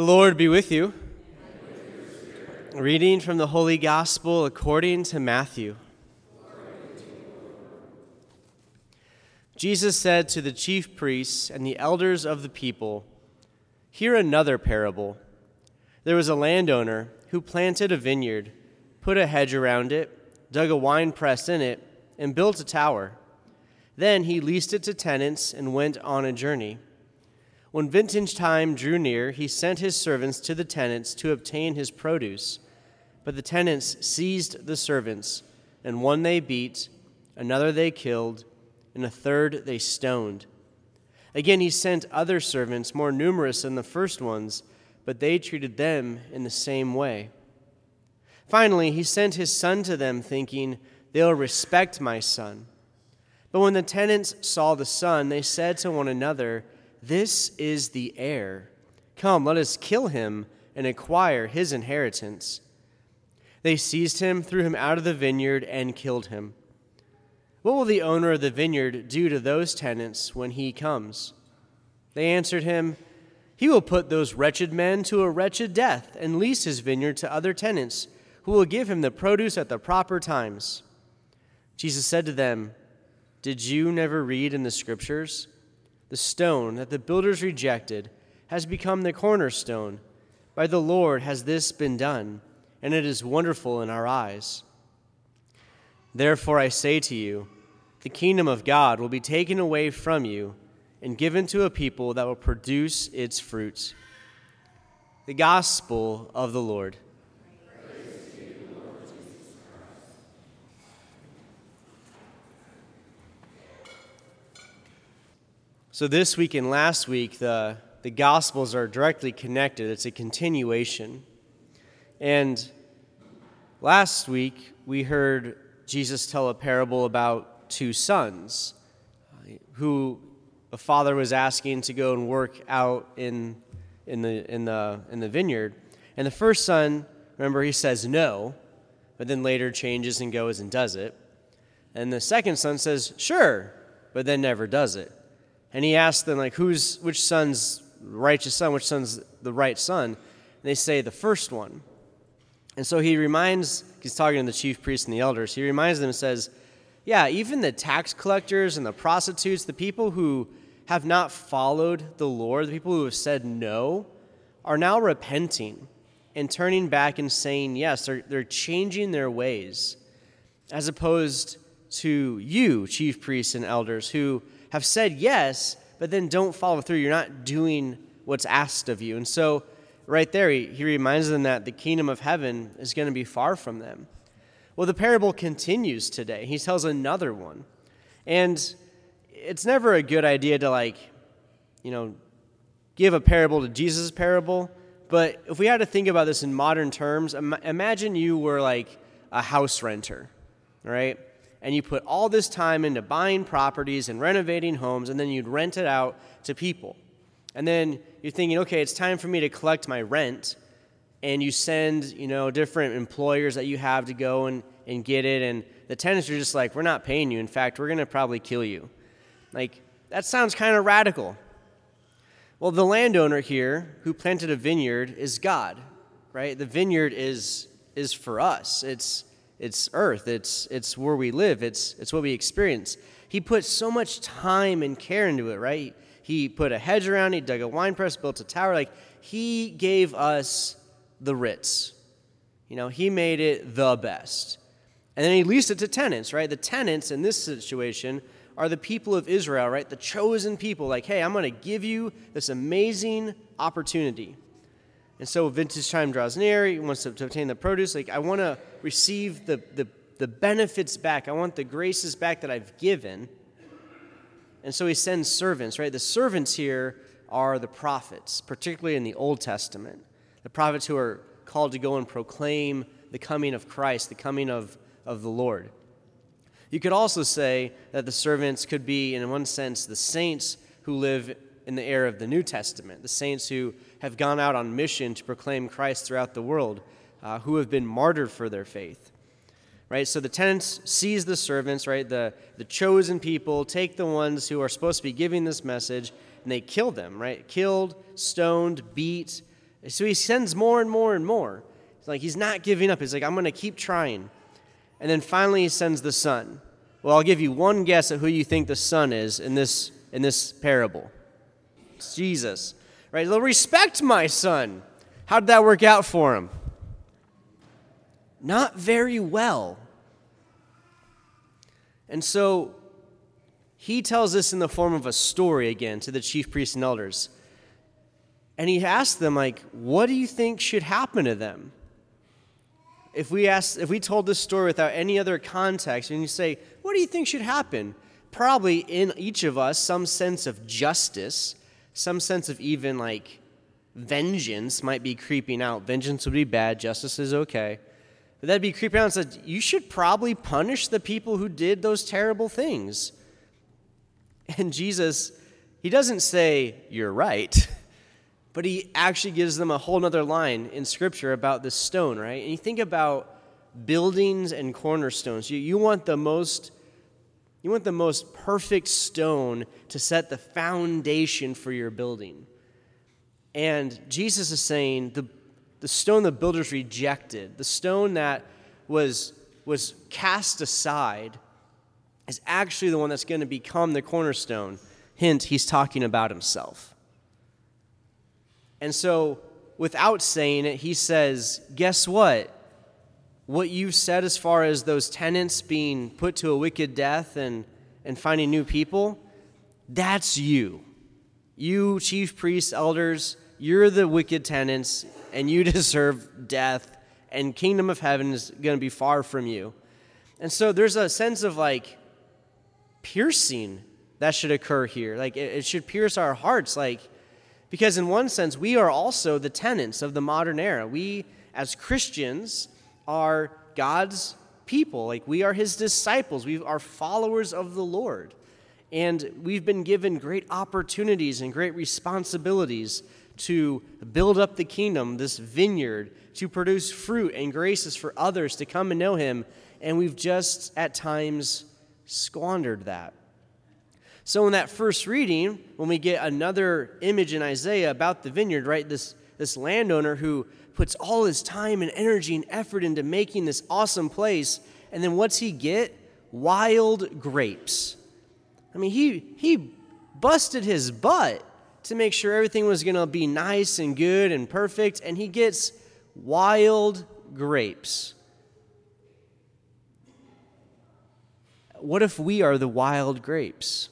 The Lord be with you. Reading from the Holy Gospel according to Matthew. Jesus said to the chief priests and the elders of the people, Hear another parable. There was a landowner who planted a vineyard, put a hedge around it, dug a wine press in it, and built a tower. Then he leased it to tenants and went on a journey. When vintage time drew near, he sent his servants to the tenants to obtain his produce. But the tenants seized the servants, and one they beat, another they killed, and a third they stoned. Again, he sent other servants, more numerous than the first ones, but they treated them in the same way. Finally, he sent his son to them, thinking, They'll respect my son. But when the tenants saw the son, they said to one another, this is the heir. Come, let us kill him and acquire his inheritance. They seized him, threw him out of the vineyard, and killed him. What will the owner of the vineyard do to those tenants when he comes? They answered him, He will put those wretched men to a wretched death and lease his vineyard to other tenants, who will give him the produce at the proper times. Jesus said to them, Did you never read in the scriptures? The stone that the builders rejected, has become the cornerstone. By the Lord has this been done, and it is wonderful in our eyes. Therefore I say to you, the kingdom of God will be taken away from you and given to a people that will produce its fruits. The Gospel of the Lord. So, this week and last week, the, the Gospels are directly connected. It's a continuation. And last week, we heard Jesus tell a parable about two sons uh, who a father was asking to go and work out in, in, the, in, the, in the vineyard. And the first son, remember, he says no, but then later changes and goes and does it. And the second son says, sure, but then never does it and he asked them like who's which son's righteous son which son's the right son? And they say the first one. And so he reminds he's talking to the chief priests and the elders he reminds them and says yeah even the tax collectors and the prostitutes the people who have not followed the lord the people who have said no are now repenting and turning back and saying yes. They're, they're changing their ways as opposed to you chief priests and elders who have said yes, but then don't follow through. You're not doing what's asked of you. And so, right there, he, he reminds them that the kingdom of heaven is going to be far from them. Well, the parable continues today. He tells another one. And it's never a good idea to, like, you know, give a parable to Jesus' parable. But if we had to think about this in modern terms, imagine you were like a house renter, right? And you put all this time into buying properties and renovating homes, and then you'd rent it out to people. And then you're thinking, okay, it's time for me to collect my rent, and you send, you know, different employers that you have to go and, and get it, and the tenants are just like, we're not paying you. In fact, we're going to probably kill you. Like, that sounds kind of radical. Well, the landowner here who planted a vineyard is God, right? The vineyard is, is for us. It's, it's earth, it's, it's where we live, it's, it's what we experience. He put so much time and care into it, right? He put a hedge around he dug a wine press, built a tower. Like, he gave us the Ritz. You know, he made it the best. And then he leased it to tenants, right? The tenants in this situation are the people of Israel, right? The chosen people. Like, hey, I'm going to give you this amazing opportunity. And so vintage time draws near. He wants to, to obtain the produce. Like, I want to receive the, the, the benefits back. I want the graces back that I've given. And so he sends servants, right? The servants here are the prophets, particularly in the Old Testament. The prophets who are called to go and proclaim the coming of Christ, the coming of, of the Lord. You could also say that the servants could be, in one sense, the saints who live in the era of the New Testament, the saints who have gone out on mission to proclaim Christ throughout the world, uh, who have been martyred for their faith. Right? So the tenants seize the servants, right? The, the chosen people take the ones who are supposed to be giving this message and they kill them, right? Killed, stoned, beat, So he sends more and more and more. It's like he's not giving up. He's like, I'm going to keep trying. And then finally he sends the son. Well, I'll give you one guess at who you think the son is in this, in this parable. Jesus. Right? They'll respect my son. How did that work out for him? Not very well. And so he tells this in the form of a story again to the chief priests and elders. And he asks them, like, what do you think should happen to them? If we asked, if we told this story without any other context, and you say, what do you think should happen? Probably in each of us, some sense of justice, some sense of even like vengeance might be creeping out. Vengeance would be bad, justice is okay. But that'd be creeping out and said, you should probably punish the people who did those terrible things. And Jesus, he doesn't say, you're right, but he actually gives them a whole other line in Scripture about the stone, right? And you think about buildings and cornerstones. You, you want the most you want the most perfect stone to set the foundation for your building. And Jesus is saying the, the stone the builders rejected, the stone that was, was cast aside, is actually the one that's going to become the cornerstone. Hint, he's talking about himself. And so, without saying it, he says, Guess what? What you've said as far as those tenants being put to a wicked death and, and finding new people, that's you. You, chief priests, elders, you're the wicked tenants, and you deserve death, and kingdom of heaven is going to be far from you. And so there's a sense of like piercing that should occur here. Like it, it should pierce our hearts. Like, because in one sense, we are also the tenants of the modern era. We, as Christians, are God's people. Like we are his disciples. We are followers of the Lord. And we've been given great opportunities and great responsibilities to build up the kingdom, this vineyard, to produce fruit and graces for others to come and know him. And we've just at times squandered that. So, in that first reading, when we get another image in Isaiah about the vineyard, right, this, this landowner who puts all his time and energy and effort into making this awesome place, and then what's he get? Wild grapes. I mean, he, he busted his butt to make sure everything was going to be nice and good and perfect, and he gets wild grapes. what if we are the wild grapes?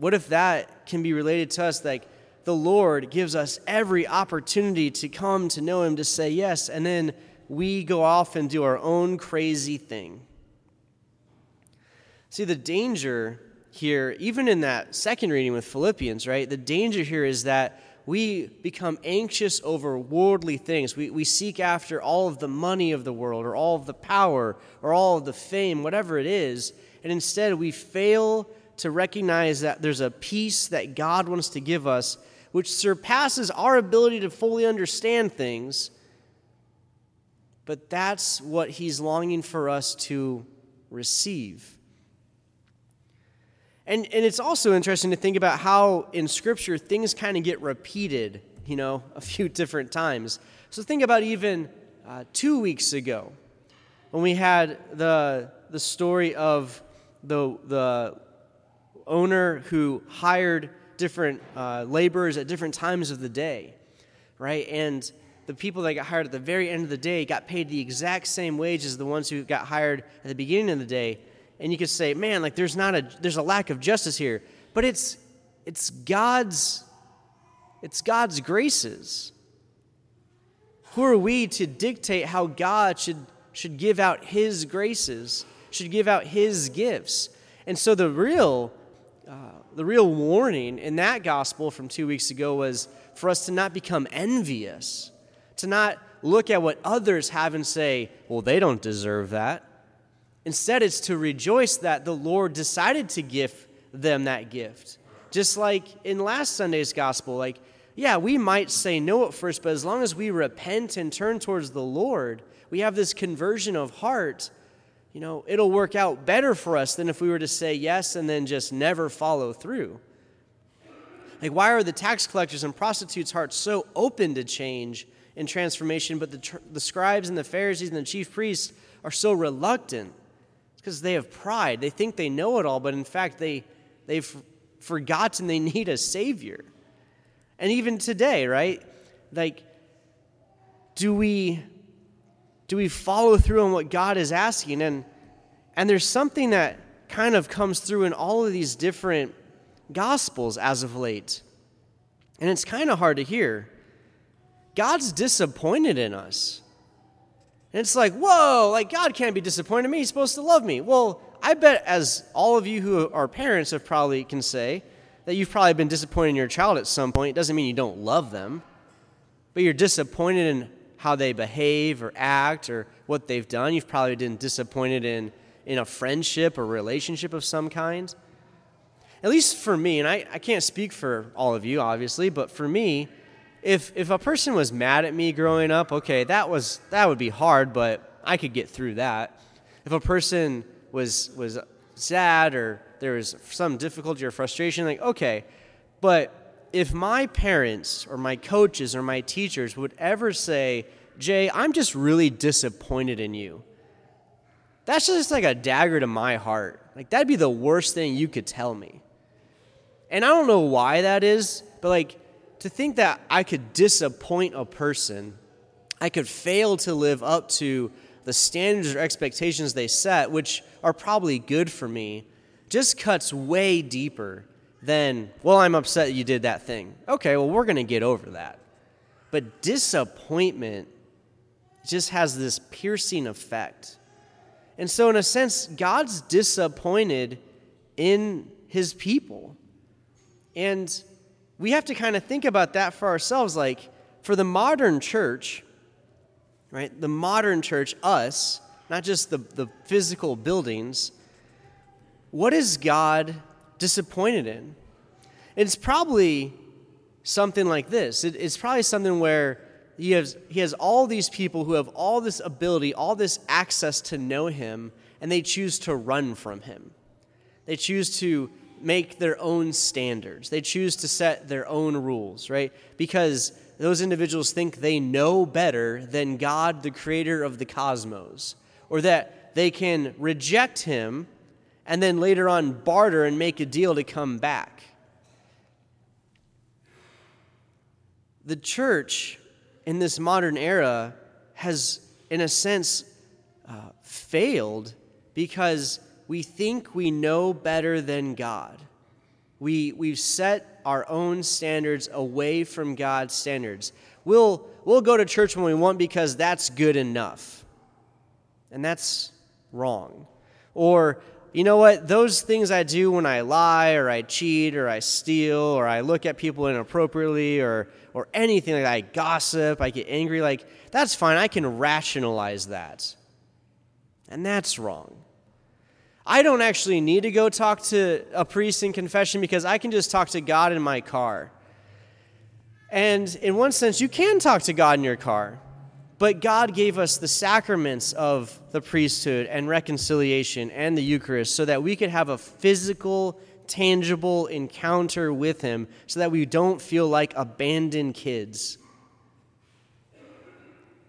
What if that can be related to us? Like the Lord gives us every opportunity to come to know Him, to say yes, and then we go off and do our own crazy thing. See, the danger here, even in that second reading with Philippians, right? The danger here is that we become anxious over worldly things. We, we seek after all of the money of the world, or all of the power, or all of the fame, whatever it is and instead we fail to recognize that there's a peace that God wants to give us which surpasses our ability to fully understand things. But that's what He's longing for us to receive. And, and it's also interesting to think about how in Scripture things kind of get repeated, you know, a few different times. So think about even uh, two weeks ago when we had the, the story of the, the owner who hired different uh, laborers at different times of the day, right? And the people that got hired at the very end of the day got paid the exact same wage as the ones who got hired at the beginning of the day. And you could say, man, like there's not a there's a lack of justice here. But it's it's God's it's God's graces. Who are we to dictate how God should should give out his graces? should give out his gifts. And so the real, uh, the real warning in that gospel from two weeks ago was for us to not become envious, to not look at what others have and say, well, they don't deserve that. Instead, it's to rejoice that the Lord decided to give them that gift. Just like in last Sunday's gospel, like, yeah, we might say no at first, but as long as we repent and turn towards the Lord, we have this conversion of heart you know, it'll work out better for us than if we were to say yes and then just never follow through. Like, why are the tax collectors and prostitutes' hearts so open to change and transformation, but the, the scribes and the Pharisees and the chief priests are so reluctant? It's because they have pride. They think they know it all, but in fact, they, they've forgotten they need a Savior. And even today, right? Like, do we do we follow through on what God is asking? And and there's something that kind of comes through in all of these different gospels as of late. And it's kind of hard to hear. God's disappointed in us. And it's like, whoa, like God can't be disappointed in me. He's supposed to love me. Well, I bet as all of you who are parents have probably can say that you've probably been disappointed in your child at some point. It doesn't mean you don't love them, but you're disappointed in how they behave or act or what they've done. You've probably been disappointed in, in a friendship or relationship of some kind. At least for me, and I, I can't speak for all of you, obviously, but for me, if, if a person was mad at me growing up, okay, that, was, that would be hard, but I could get through that. If a person was, was sad or there was some difficulty or frustration, like, okay, but if my parents or my coaches or my teachers would ever say, Jay, I'm just really disappointed in you, that's just like a dagger to my heart. Like, that'd be the worst thing you could tell me. And I don't know why that is, but like, to think that I could disappoint a person, I could fail to live up to the standards or expectations they set, which are probably good for me, just cuts way deeper then, well, I'm upset you did that thing. Okay, well, we're going to get over that. But disappointment just has this piercing effect. And so, in a sense, God's disappointed in his people. And we have to kind of think about that for ourselves. Like, for the modern church, right, the modern church, us, not just the, the physical buildings, what is God disappointed in. It's probably something like this. It, it's probably something where he has, he has all these people who have all this ability, all this access to know him, and they choose to run from him. They choose to make their own standards. They choose to set their own rules, right? Because those individuals think they know better than God, the creator of the cosmos, or that they can reject him and then later on barter and make a deal to come back. The church in this modern era has, in a sense, uh, failed because we think we know better than God. We, we've set our own standards away from God's standards. We'll, we'll go to church when we want because that's good enough. And that's wrong. Or you know what? Those things I do when I lie or I cheat or I steal or I look at people inappropriately or, or anything like that, I gossip, I get angry, like, that's fine. I can rationalize that. And that's wrong. I don't actually need to go talk to a priest in confession because I can just talk to God in my car. And in one sense, you can talk to God in your car. But God gave us the sacraments of the priesthood and reconciliation and the Eucharist so that we could have a physical, tangible encounter with Him so that we don't feel like abandoned kids.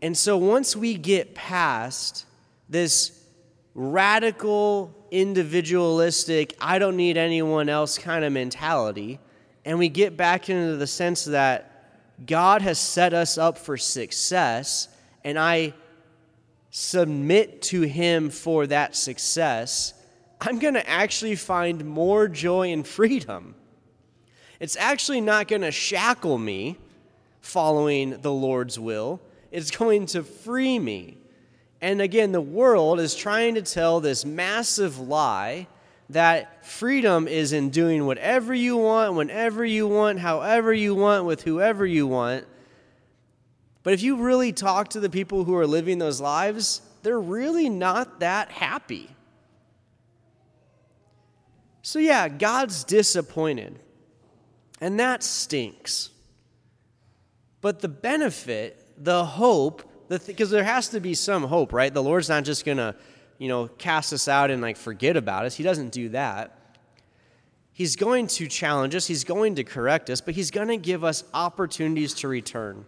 And so once we get past this radical, individualistic, I don't need anyone else kind of mentality, and we get back into the sense that God has set us up for success and I submit to Him for that success, I'm going to actually find more joy and freedom. It's actually not going to shackle me following the Lord's will, it's going to free me. And again, the world is trying to tell this massive lie that freedom is in doing whatever you want, whenever you want, however you want, with whoever you want. But if you really talk to the people who are living those lives, they're really not that happy. So, yeah, God's disappointed, and that stinks. But the benefit, the hope, because the th- there has to be some hope, right? The Lord's not just going to, you know, cast us out and like forget about us. He doesn't do that. He's going to challenge us, He's going to correct us, but He's going to give us opportunities to return.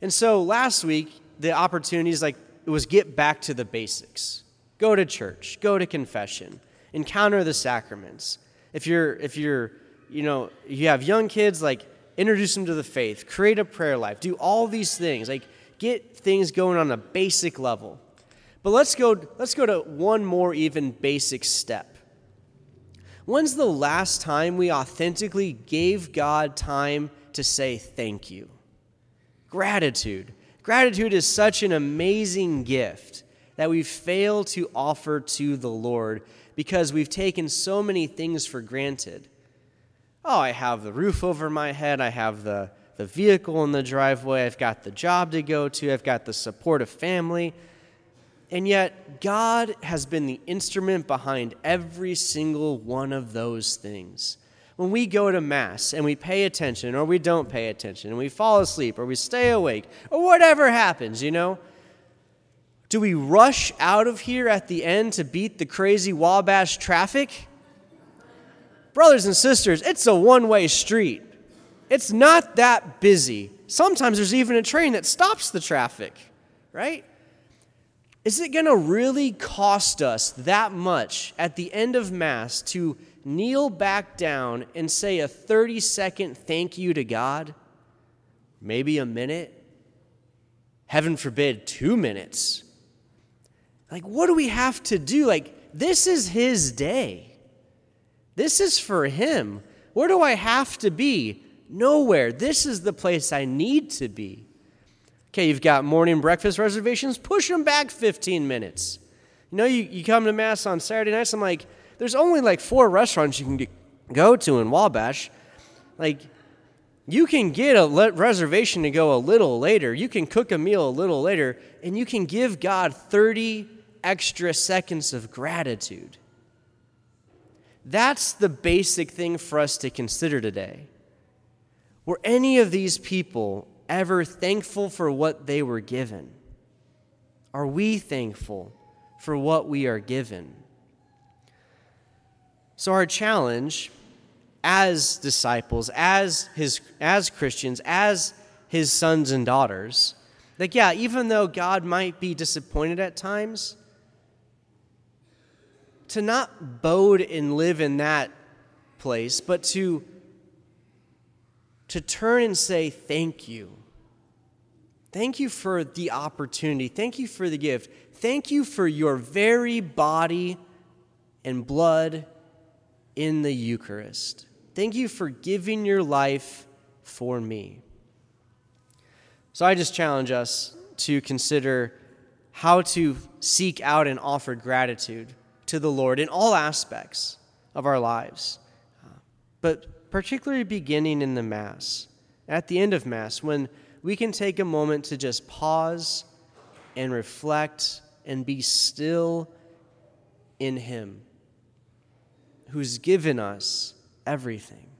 And so last week, the opportunities like it was get back to the basics. Go to church, go to confession, encounter the sacraments. If you're if you're, you know, you have young kids like introduce them to the faith, create a prayer life, do all these things. Like get things going on a basic level. But let's go let's go to one more even basic step. When's the last time we authentically gave God time to say thank you? Gratitude. Gratitude is such an amazing gift that we fail to offer to the Lord because we've taken so many things for granted. Oh, I have the roof over my head, I have the, the vehicle in the driveway, I've got the job to go to, I've got the support of family. And yet, God has been the instrument behind every single one of those things. When we go to Mass and we pay attention, or we don't pay attention, and we fall asleep, or we stay awake, or whatever happens, you know, do we rush out of here at the end to beat the crazy Wabash traffic? Brothers and sisters, it's a one way street. It's not that busy. Sometimes there's even a train that stops the traffic, right? Is it going to really cost us that much at the end of Mass to kneel back down and say a 30 second thank you to God? Maybe a minute? Heaven forbid, two minutes. Like, what do we have to do? Like, this is His day. This is for Him. Where do I have to be? Nowhere. This is the place I need to be. Okay, you've got morning breakfast reservations, push them back 15 minutes. You know, you, you come to Mass on Saturday nights, I'm like, there's only like four restaurants you can go to in Wabash. Like, you can get a reservation to go a little later. You can cook a meal a little later, and you can give God 30 extra seconds of gratitude. That's the basic thing for us to consider today. Were any of these people ever thankful for what they were given? Are we thankful for what we are given? So, our challenge as disciples, as, his, as Christians, as his sons and daughters, that yeah, even though God might be disappointed at times, to not bode and live in that place, but to to turn and say, Thank you. Thank you for the opportunity. Thank you for the gift. Thank you for your very body and blood in the Eucharist. Thank you for giving your life for me. So I just challenge us to consider how to seek out and offer gratitude to the Lord in all aspects of our lives. Uh, but particularly beginning in the Mass, at the end of Mass, when we can take a moment to just pause and reflect and be still in Him who's given us everything.